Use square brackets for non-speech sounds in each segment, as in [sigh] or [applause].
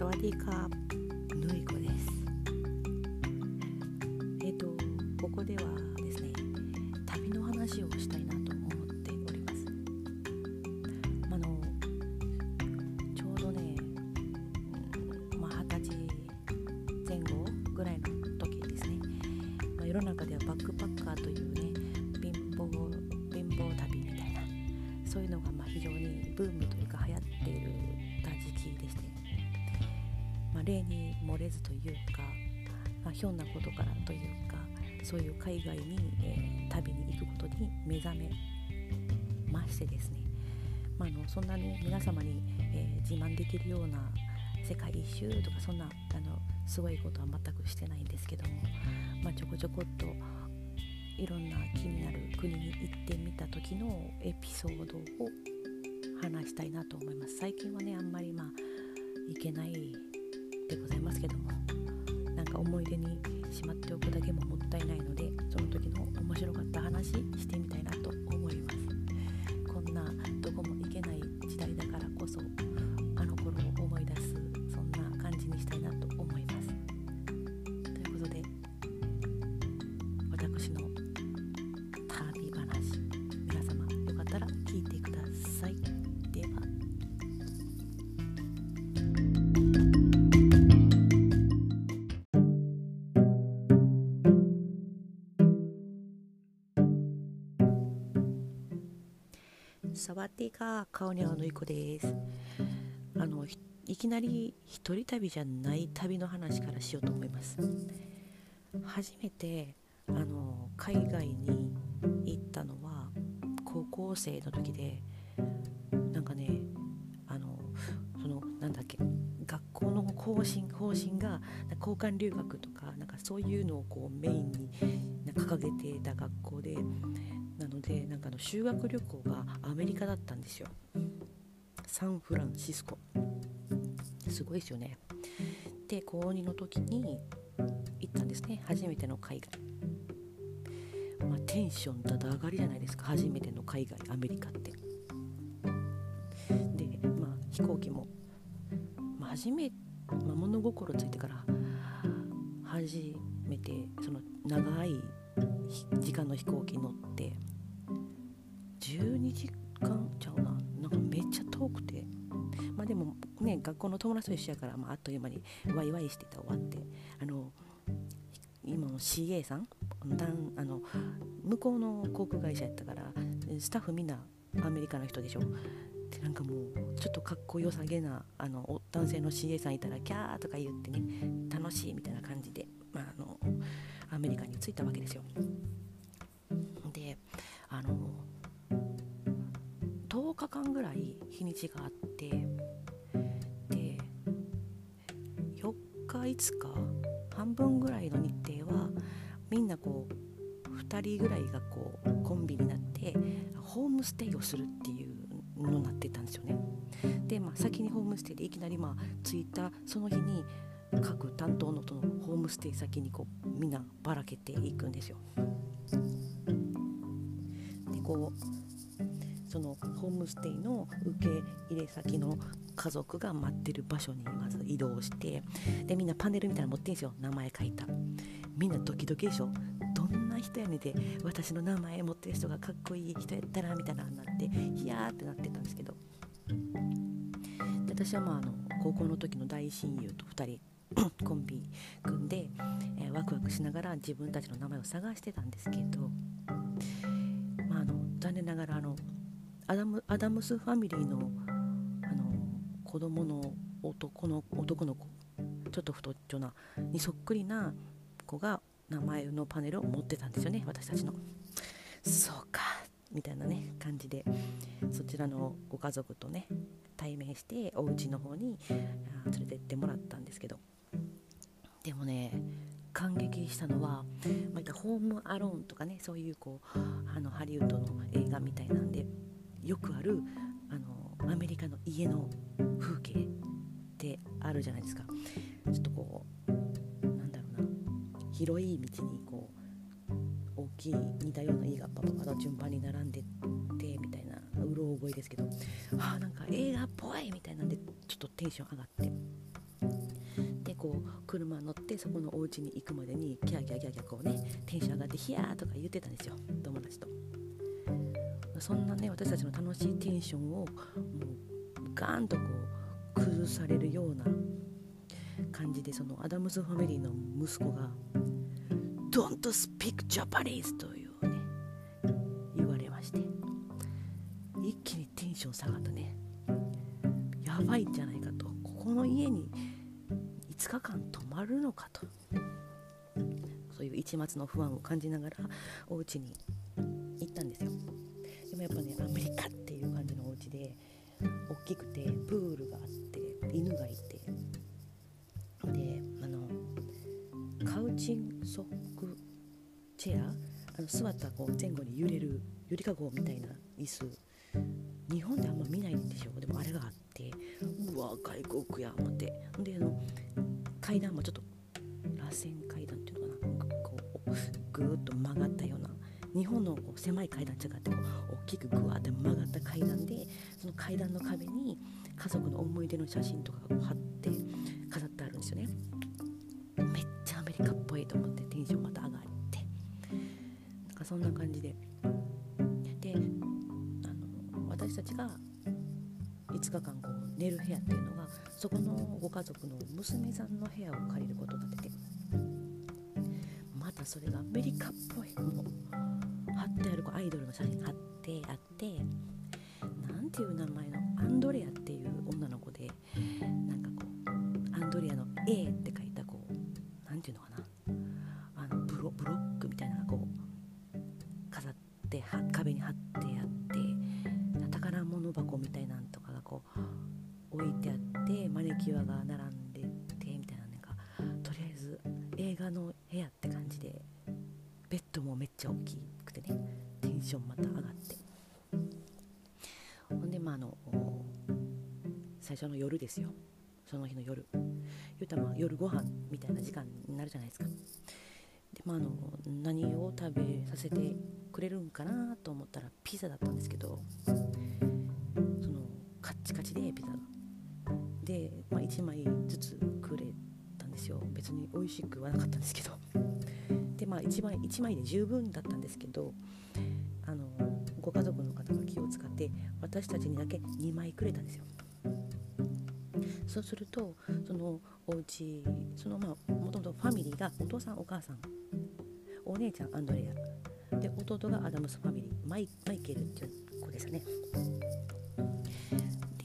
サワディーカ例に漏れずというか、まあ、ひょんなことからというかそういう海外に、えー旅に行くことに目覚めましてですね、まあ、のそんなに皆様に、えー自慢できるような世界一周とかそんなあのすごいことは全くしてないんですけども、まあ、ちょこちょこっといろんな気になる国に行ってみた時のエピソードを話したいなと思います。最近はねあんまりまあ行けないでございますけどもなんか思い出にしまっておくだけももったいないのでその時の面白かった話してみたいなと思います。サワディーカー顔に合うのいこです。あのいきなり一人旅じゃない旅の話からしようと思います。初めてあの海外に行ったのは高校生の時でなんかねあのそのなんだっけ学校の方針方針が交換留学とかなんかそういうのをこうメインに掲げてた学校でのでなんかあの修学旅行がアメリカだったんですよ。サンフランシスコ。すごいですよね。で高2の時に行ったんですね。初めての海外。まあテンションだだ上がりじゃないですか。初めての海外アメリカって。でまあ飛行機も、まあ、初め、まあ、物心ついてから初めてその長いひ時間の飛行機に乗って12時間ちゃうな。なんかめっちゃ遠くて。まあでもね学校の友達と一緒やから、まあ、あっという間にワイワイしてた終わって。あの今の CA さんだんあの向こうの航空会社やったからスタッフみんなアメリカの人でしょ。でなんかもうちょっとかっこよさげなあの男性の CA さんいたらキャーとか言ってね楽しいみたいな感じで、まあ、あのアメリカに着いたわけですよ。10日間ぐらい日にちがあってで4日5日半分ぐらいの日程はみんなこう2人ぐらいがこうコンビになってホームステイをするっていうのになってたんですよね。で、まあ、先にホームステイでいきなりまあ着いたその日に各担当のとのホームステイ先にこうみんなばらけていくんですよ。でこうそのホームステイの受け入れ先の家族が待ってる場所にまず移動してでみんなパネルみたいなの持ってんですよ。名前書いた。みんなドキドキでしょ。どんな人やねんで私の名前持ってる人がかっこいい人やったらみたいなになってヒヤーってなってたんですけど。で私はまああの高校の時の大親友と2人 [clears throat] コンビ組んで、えーワクワクしながら自分たちの名前を探してたんですけど、まあ、あの残念ながらあのアダムアダムスファミリーのあの子供の男の男の子ちょっと太っちょなにそっくりな子が名前のパネルを持ってたんですよね私たちの。そうかみたいなね感じでそちらのご家族とね対面してお家の方に連れてってもらったんですけどでもね感激したのは、まあ、ホームアローンとかねそういうこうあのハリウッドの映画みたいなんでよくあるあのアメリカの家の風景ってあるじゃないですか。ちょっとこうなんだろうな。広い道にこう大きい似たような家がパパパと順番に並んでってみたいなうろ覚えですけど。あなんか映画っぽいみたいなんでちょっとテンション上がって。こう車乗ってそこのお家に行くまでにキャーキャーキャーキャーこうねテンション上がってヒヤーとか言ってたんですよ友達と。そんなね私たちの楽しいテンションをもうガーンとこう崩されるような感じでそのアダムスファミリーの息子が「Don't speak Japanese」というね言われまして一気にテンション下がったねやばいんじゃないかとここの家に5日間泊まるのかとそういう一末の不安を感じながらお家に行ったんですよ。もやっぱねアメリカっていう感じのお家で大きくてプールがあって犬がいて。であのカウチンソックチェアあの座ったこう前後に揺れるゆりかごみたいな椅子。日本であんま見ないんでしょでもあれがあってうわ外国や思って。であの階段もちょっと螺旋階段っていうのかな。こうぐーっと曲がったような日本のこう狭い階段違ってこう大きくぐわって曲がった階段でその階段の壁に家族の思い出の写真とかが貼って飾ってあるんですよね。めっちゃアメリカっぽいと思ってテンションまた上がってなんかそんな感じで。であの私たちが5日間こう寝る部屋っていうのがそこのご家族の娘さんの部屋を借りることになっててまたそれがアメリカっぽいもうイドルの写真貼ってあって何ていう名前のアンドレアっていう女の子でなんかこうアンドレアの A っ最初の夜ですよ。その日の夜。言うたらまあ夜ご飯みたいな時間になるじゃないですか。でまああの何を食べさせてくれるんかなと思ったらピザだったんですけどそのカッチカチでピザが。で、まあ、1枚ずつくれたんですよ。別に美味しくはなかったんですけど。でまあ1枚 ,1 枚で十分だったんですけどあのご家族の方が気を使って私たちにだけ2枚くれたんですよそうするとそのお家そのまあもともとファミリーがお父さんお母さんお姉ちゃんアンドレア。で弟がアダムスファミリーマイマイケルっていう子でしたね。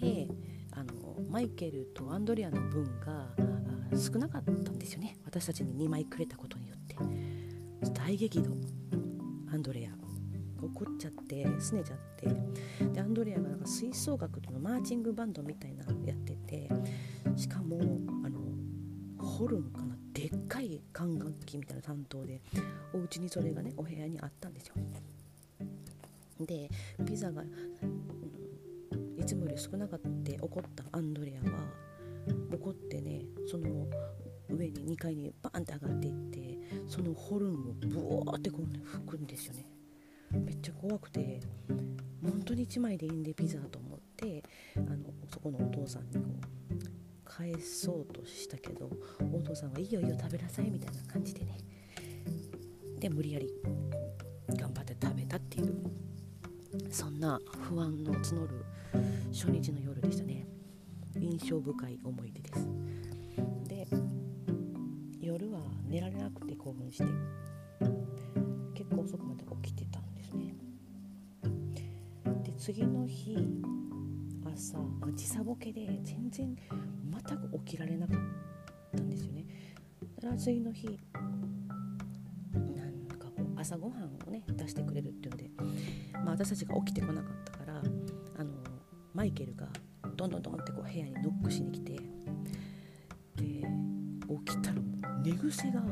であのマイケルとアンドレアの分が少なかったんですよね。私たちに2枚くれたことによって。大激怒。アンドレア。怒っちゃって拗ねちゃって。でアンドレアがなんか吹奏楽のマーチングバンドみたいなのやって。てしかもあのホルンかなでっかい管楽器みたいな担当でお家にそれがねお部屋にあったんですよ。でピザが、うん、いつもより少なかった怒ったアンドレアは怒ってねその上に2階にバーンって上がっていってそのホルンをブワーってこうね吹くんですよね。めっちゃ怖くて本当に1枚でいいんでピザと思てあのそこのお父さんにこう返そうとしたけどお父さんは「いいよいいよ食べなさい」みたいな感じでねで無理やり頑張って食べたっていうそんな不安の募る初日の夜でしたね。印象深い思い出です。で夜は寝られなくて興奮して結構遅くまで起きてたんですね。で次の日朝時差ボケで全然全く起きられなかったんですよね。だから次の日なんかこう朝ごはんをね出してくれるっていうので、まあ、私たちが起きてこなかったからあのマイケルがどんどんどんってこう部屋にノックしに来てで起きたら寝癖が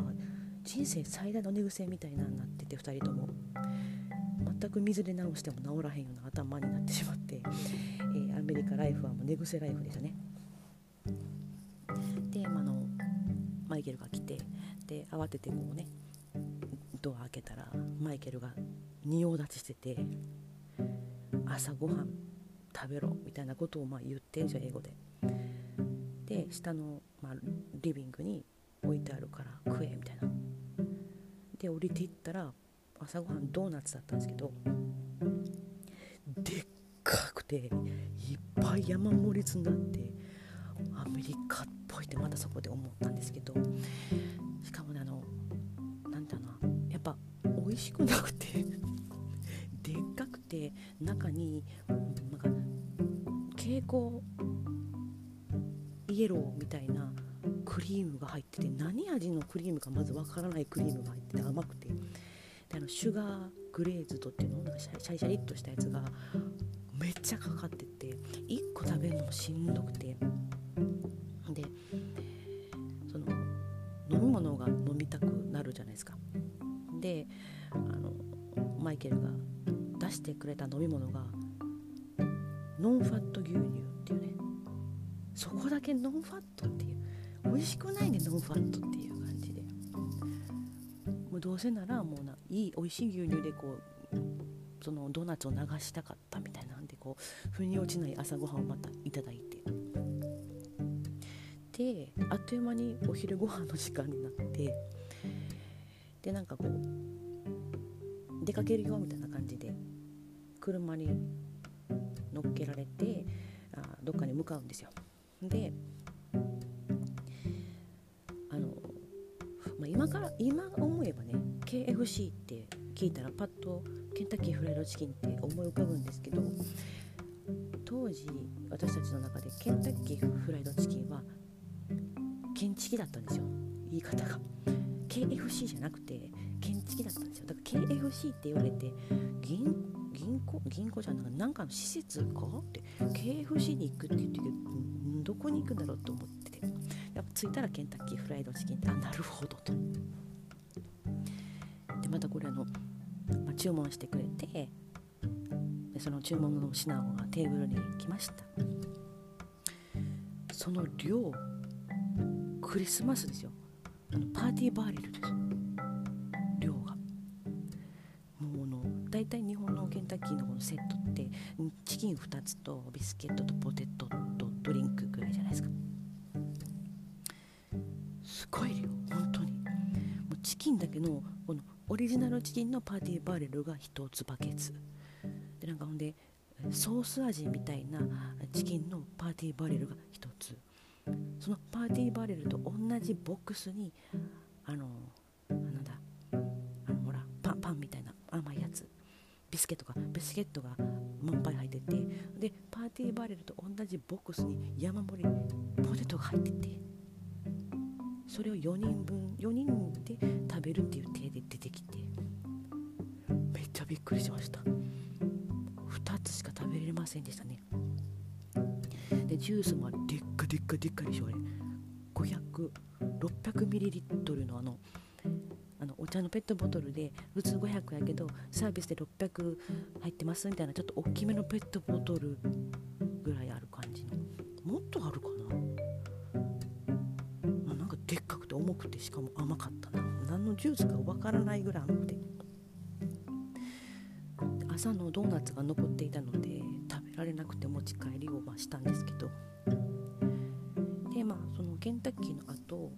人生最大の寝癖みたいなになってて2人とも。全く水で直しても治らへんような頭になってしまって、えー、アメリカライフはもう寝癖ライフでしたねで、まあのマイケルが来てで慌ててこうねドア開けたらマイケルが仁王立ちしてて朝ごはん食べろみたいなことをまあ言ってんじゃ英語で。でで下の、まあ、リビングに置いてあるから食えみたいなで降りていったら朝ごはんドーナツだったんですけどでっかくていっぱい山盛り積んだってアメリカっぽいってまたそこで思ったんですけどしかもねあのなんだろうなやっぱ美味しくなくてでっかくて中になんか蛍光イエローみたいなクリームが入ってて何味のクリームかまずわからないクリームが入ってて甘くて。のシュガーグレーズドっていうのなんかシャリシャリっとしたやつがめっちゃかかってて1個食べるのもしんどくて。でその飲み物が飲みたくなるじゃないですか。であのマイケルが出してくれた飲み物がノンファット牛乳っていうね。そこだけノンファットっていう。美味しくないねノンファットっていう感じで。どうせならもうないい美味しい牛乳でこうそのドーナツを流したかったみたいなんでこう腑に落ちない朝ごはんをまたいただいて。であっという間にお昼ご飯の時間になって。でなんかこう出かけるよみたいな感じで車に乗っけられてあどっかに向かうんですよ。で今から今思えばね KFC って聞いたらパッとケンタッキーフライドチキンって思い浮かぶんですけど当時私たちの中でケンタッキーフライドチキンは建築だったんですよ。言い方が。KFC じゃなくて建築だったんですよ。だから KFC って言われて銀銀行銀行じゃなくてな。んかの施設か？って KFC に行くって言ってけどどこに行くんだろうと思ってて。着いたらケンタッキーフライドチキンってあなるほどと。でまたこれあの、まあ、注文してくれてでその注文の品がテーブルに来ました。その量クリスマスですよ。あのパーティーバーレルです。量が。もうの大体日本のケンタッキーのこのセットってチキン2つとビスケットリジナルチキンのパーティーバレルが1つバケツ。でなんかほんでソース味みたいなチキンのパーティーバレルが1つ。そのパーティーバレルと同じボックスにあのなんだあのほらパンパンみたいな甘いやつ。ビスケットがビスケットが満杯入ってて。でパーティーバレルと同じボックスに山盛りポテトが入ってて。それを4人分4人で食べるっていう体で出てきて。びっくりしました。2つしか食べれませんでしたね。でジュースもでっかでっかでっかでしょあれ。500600ミリリットルのあのあのお茶のペットボトルで普通500やけどサービスで600入ってますみたいなちょっと大きめのペットボトルぐらいある感じの。もっとあるかな。なんかでっかくて重くてしかも甘かったな。何のジュースかわからないぐらい甘くて。朝のドーナツが残っていたので食べられなくて持ち帰りをましたんですけど。でまあそのケンタッキーの後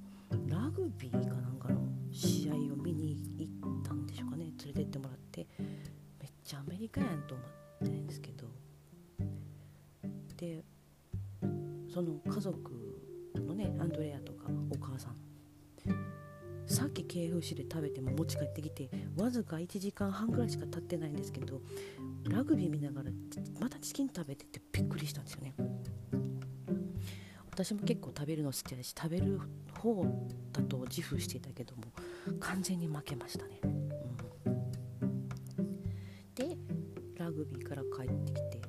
ラグビーかなんかの試合を見に行ったんでしょうかね。連れてってもらってめっちゃアメリカやんと思ってんですけど。でその家族き KFC で食べても持ち帰ってきてわずか1時間半ぐらいしか経ってないんですけどラグビー見ながらまたチキン食べててびっくりしたんですよね。私も結構食べるの好きだし食べる方だと自負していたけども完全に負けましたね、うん、でラグビーから帰ってきて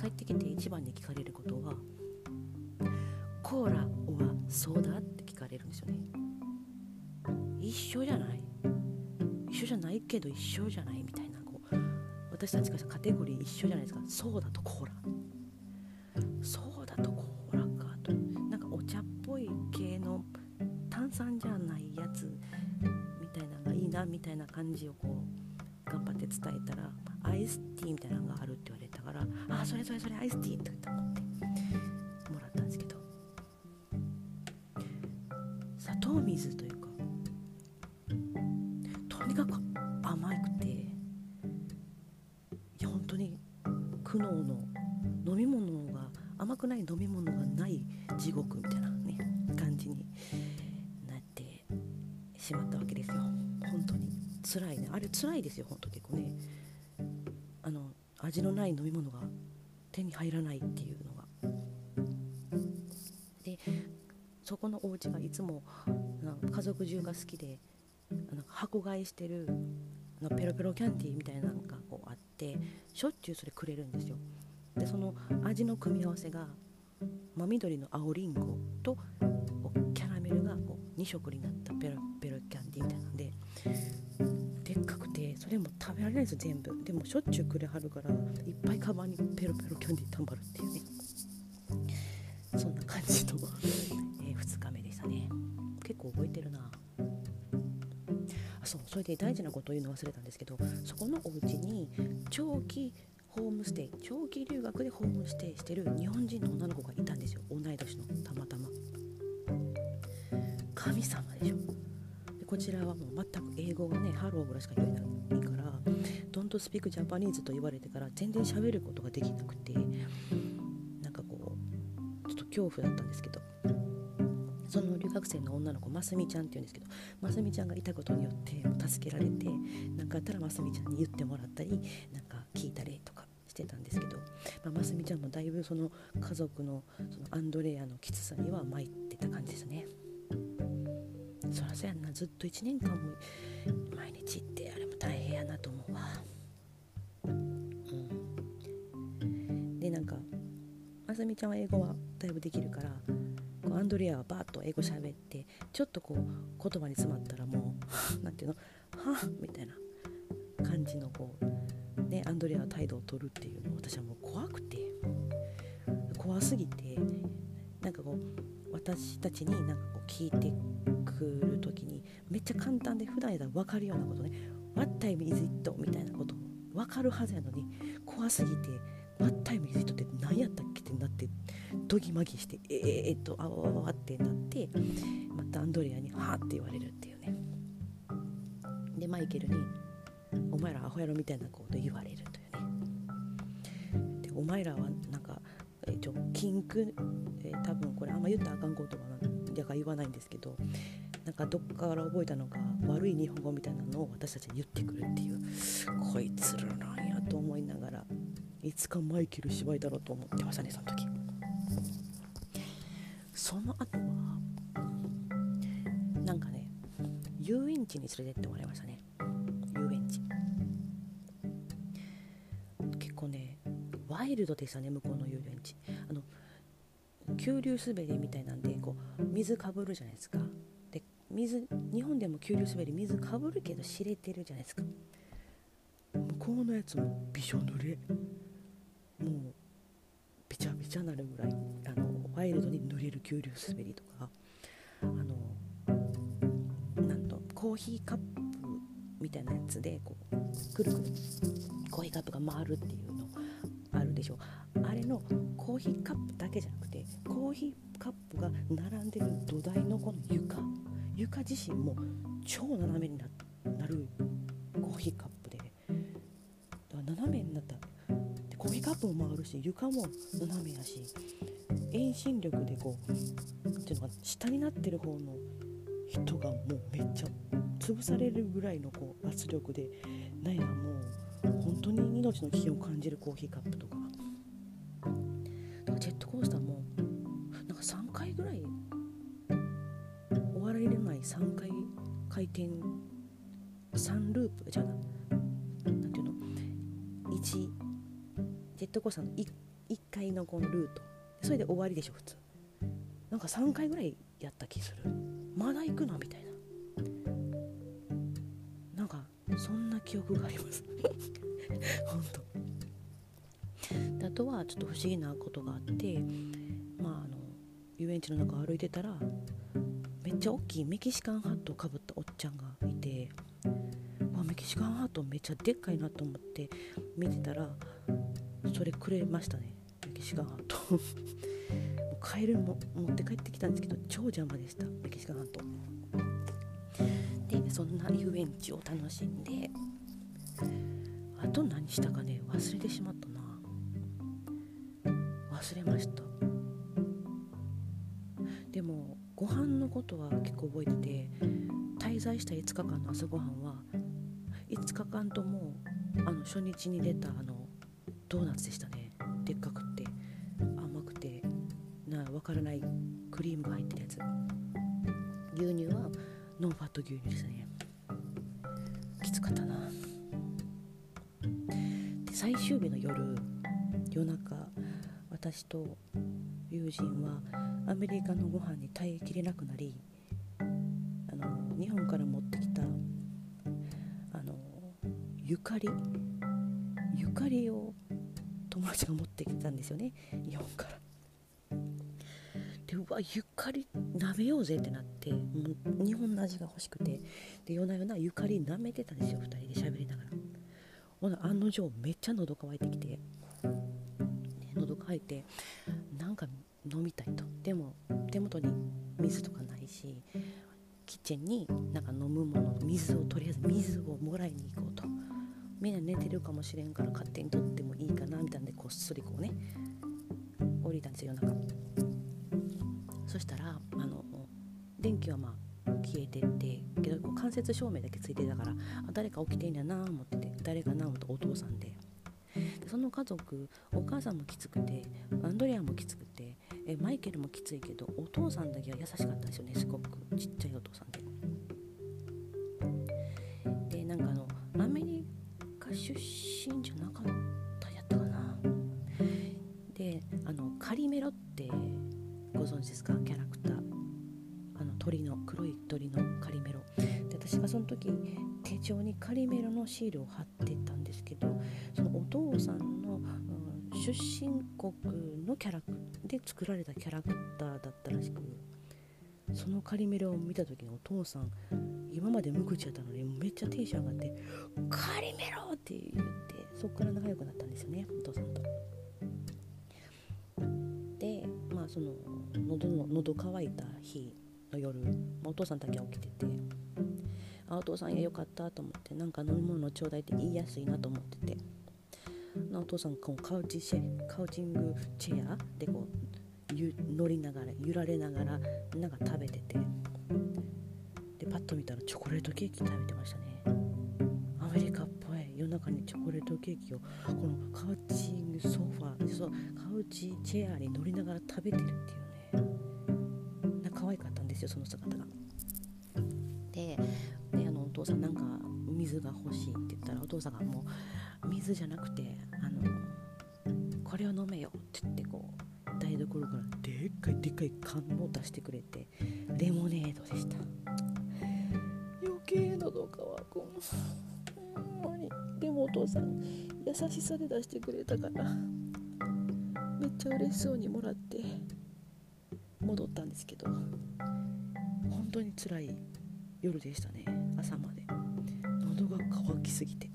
帰ってきて一番に聞かれることはコーラはソーダって聞かれるんですよね。一緒じゃない？一緒じゃないけど一緒じゃないみたいなこう私たちがカテゴリー一緒じゃないですか。ソーダとコーラソーダとコーラかと。なんかお茶っぽい系の炭酸じゃないやつみたいなのがいいなみたいな感じをこう頑張って伝えたらアイスティーみたいなのがあるって言われたからあそれそれそれアイスティーって。甘くない飲み物がない地獄みたいなね感じになってしまったわけですよ。本当に。辛いね。あれ辛いですよ本当結構ね。あの味のない飲み物が手に入らないっていうのが。でそこのお家がいつも家族中が好きでなんか箱買いしてるのペロペロキャンディーみたいなのがこうあってしょっちゅうそれくれるんですよ。でその味の組み合わせが真緑の青りんごとキャラメルがこう2色になったペロペロキャンディーみたいなんででっかくてそれも食べられないです全部。でもしょっちゅうくれはるからいっぱいカバンにペロペロキャンディーたまるっていうね。そんな感じの、えー、2日目でしたね。結構覚えてるな。あそうそれで大事なことを言うの忘れたんですけどそこのお家に長期ホームステイ長期留学でホームステイしてる日本人の女の子がいたんですよ。同い年のたまたま。神様でしょ。でこちらはもう全く英語がねハローぐらいしか言えないから「Don't speak Japanese」と言われてから全然喋ることができなくてなんかこうちょっと恐怖だったんですけど。その留学生の女の子ますみちゃんっていうんですけどますみちゃんがいたことによって助けられて何かあったらますみちゃんに言ってもらったりなんまあ、ますみちゃんもだいぶその家族のそのアンドレアのきつさには参ってた感じですね。そらそやんなずっと1年間も毎日行ってあれも大変やなと思うわ。うん。でなんかますみちゃんは英語はだいぶできるからアンドレアはバーッと英語喋ってちょっとこう言葉に詰まったらもう [laughs] 何ていうのはあみたいな感じのこうねアンドレアは態度を取るっていうの私はもう怖くて怖すぎてなんかこう私たちになんかこう聞いてくる時にめっちゃ簡単で普段やったら分かるようなことね「What time is it?」みたいなこと分かるはずやのに怖すぎて「What time is it?」って何やったっけってなってドギマギして「えー、っとあわわわ」ってなってまたアンドレアに「はあ」って言われるっていうねでマイケルに「前らアホやろ」みたいなこと言われるというね。でお前らはなんかえー、ちょ禁句、えー、多分これあんま言ったらあかん言葉なんだから言わないんですけどなんかどっから覚えたのか悪い日本語みたいなのを私たちに言ってくるっていう。こいつらなんやと思いながらいつかマイケル芝居だろうと思ってましたねその時。その後はなんかね遊園地に連れてってもらいましたね。イルドでしたね向こうの遊園地。あの急流滑りみたいなんでこう水かぶるじゃないですか。で水日本でも急流滑り水かぶるけど知れてるじゃないですか。向こうのやつもびしょ濡れ。もうびちゃびちゃなるぐらいあのワイルドに濡れる急流滑りとか。あのなんとコーヒーカップみたいなやつでこうくるくるコーヒーカップが回るっていうの。でしょあれのコーヒーカップだけじゃなくてコーヒーカップが並んでる土台のこの床。床自身も超斜めになるコーヒーカップで。斜めになった。でコーヒーカップも回るし床も斜めやし遠心力でこうっていうのが下になってる方の人がもうめっちゃ潰されるぐらいのこう圧力でなんやもう本当に命の危険を感じるコーヒーカップとか。ェットコースターの 1, 1回のこのルート。それで終わりでしょ普通。なんか3回ぐらいやった気する。まだ行くの？みたいな。なんかそんな記憶があります。[laughs] 本当。あとはちょっと不思議なことがあってまああの遊園地の中歩いてたらめっちゃ大きいメキシカンハットをかぶったおっちゃんがいてわメキシカンハットめっちゃでっかいなと思って見てたらそれくれましたねメキシカンハット帰るも持って帰ってきたんですけど超邪魔でしたメキシカンハットそんな遊園地を楽しんであと何したかね忘れてしまったな。忘れました。でもご飯のことは結構覚えてて滞在した5日間の朝ごはんは5日間ともあの初日に出たあのドーナツでしたね。でっかくって。甘くて。な分からない。クリームが入ってるやつ。牛乳はノンファット牛乳でしたね。きつかったな。で最終日の夜夜中私と友人はアメリカのご飯に耐えきれなくなりあの日本から持ってきたあのゆかりゆかりを友達が持ってきたんですよね。日本から。でうわゆかり舐めようぜってなってもう日本の味が欲しくて。で夜な夜なゆかり舐めてたんですよ2人で喋りながら。ほな案の定めっちゃ喉乾いてきて。喉乾いてなんか飲みたいと。でも手元に水とかないしキッチンになんか飲むもの水をとりあえず水をもらいに行こうと。みんな寝てるかもしれんから勝手に取ってもいいかなみたいなんでこっそりこうね降りたんですよ夜中。そしたらあの電気はまあ消えてってけどこう間接照明だけついてたからあ誰か起きてんやな思ってて誰かな思ってお父さんで。でその家族お母さんもきつくてアンドレアもきつくてえマイケルもきついけどお父さんだけは優しかったんですよねすごく。ちっちゃいお父さん鳥の黒い鳥のカリメロで私がその時手帳にカリメロのシールを貼ってたんですけどそのお父さんの、うん、出身国のキャラクターで作られたキャラクターだったらしくそのカリメロを見た時にお父さん今まで無口やったのにめっちゃテンション上がって「カリメロ!」って言ってそこから仲良くなったんですよねお父さんと。でまあその喉の喉乾いた日の夜お父さんだけは起きててあお父さんいやよかったと思ってなんか飲み物ちょうだいって言いやすいなと思っててお父さんこうカウチシェカウチングチェアでこうゆ乗りながら揺られながらなんか食べててでパッと見たらチョコレートケーキ食べてましたね。アメリカっぽい夜中にチョコレートケーキをこのカウチングソファーそうカウチチェアに乗りながら食べてるっていうですよその姿が。でであのお父さんなんか水が欲しいって言ったらお父さんがもう水じゃなくてあのこれを飲めよって言ってこう台所からでっかいでっかい缶を出してくれてレモネードでした。余計喉乾く。ほんまに。でもお父さん優しさで出してくれたからめっちゃ嬉しそうにもらって戻ったんですけど。当に辛い夜でしたね。朝まで。喉が渇きすぎて。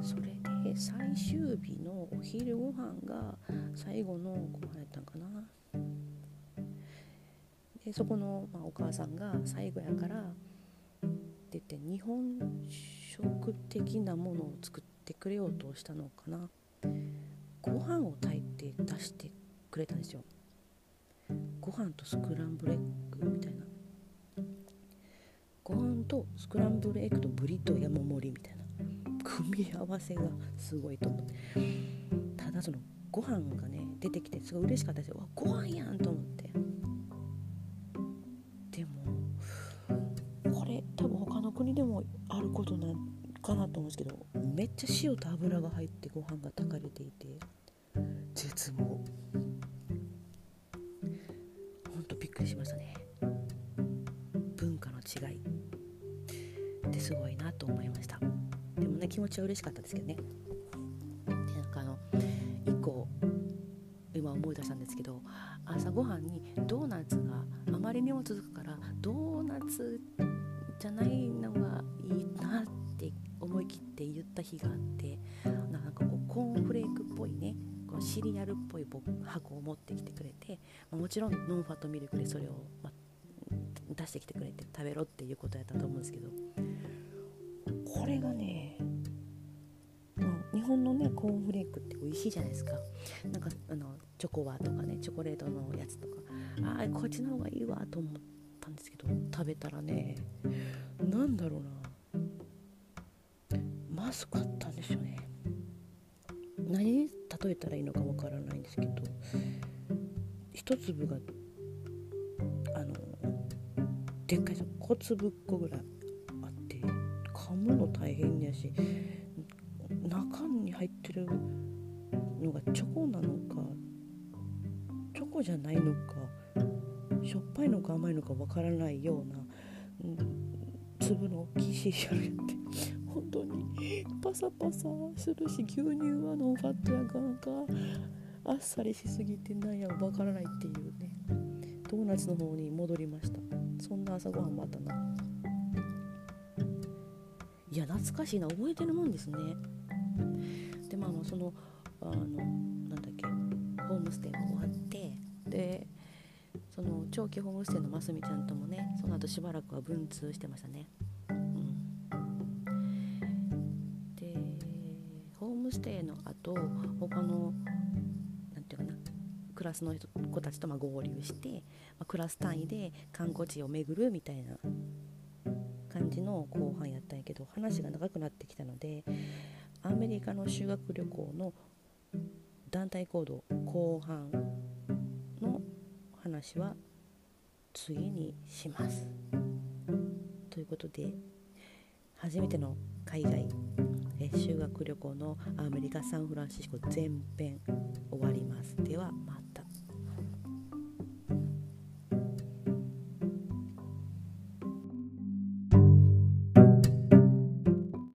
それで最終日のお昼ご飯が最後のご飯やったんかな。でそこの、まあ、お母さんが最後やからって言って日本食的なものを作ってくれようとしたのかな。ご飯を炊いて出してくれたんですよ。ご飯とスクランブルエッグみたいな。ご飯とスクランブルエッグとブリと山盛りみたいな。組み合わせがすごいと思って。ただそのご飯がね出てきてすごい嬉しかったですよ。わご飯やんと思って。でもこれ多分他の国でもあることなかなと思うんですけどめっちゃ塩と油が入ってご飯が炊かれていて。絶望。しましたね。文化の違いってすごいなと思いました。でもね気持ちは嬉しかったですけどね。でなんかあの一個今思い出したんですけど朝ごはんにドーナツがあまりにも続くからドーナツじゃないのがいいなって思い切って言った日があってねこうシリアルっぽい箱を持ってきてくれてもちろんノンファットミルクでそれを、ま、出してきてくれて食べろっていうことやったと思うんですけどこれがね、まあ、日本のねコーンフレークって美味しいじゃないですか。なんかあのチョコワとかねチョコレートのやつとか。ああこっちの方がいいわと思ったんですけど食べたらねなんだろうな。まずかったんですよね。何？例えたらいいのかわからないんですけど一粒があのでっかい小粒っこぐらいあって噛むの大変やし中に入ってるのがチョコなのかチョコじゃないのかしょっぱいのか甘いのかわからないような、うん、粒の大きいシリアルやって。当に。パサパサするし牛乳はノンファットやがんかあっさりしすぎてなんやわからないっていうね。ドーナツの方に戻りました。そんな朝ごはんもあったな。いや懐かしいな。覚えてるもんですね。でまあまあそのあのなんだっけ。ホームステイが終わってでその長期ホームステイのますみちゃんともねその後しばらくは文通してましたね。ムステイの後他の何て言うかなクラスの子たちとま合流して、ま、クラス単位で観光地を巡るみたいな感じの後半やったんやけど話が長くなってきたのでアメリカの修学旅行の団体行動後半の話は次にします。ということで初めての海外修学旅行のアメリカ・サンフランシスコ全編終わります。ではまた。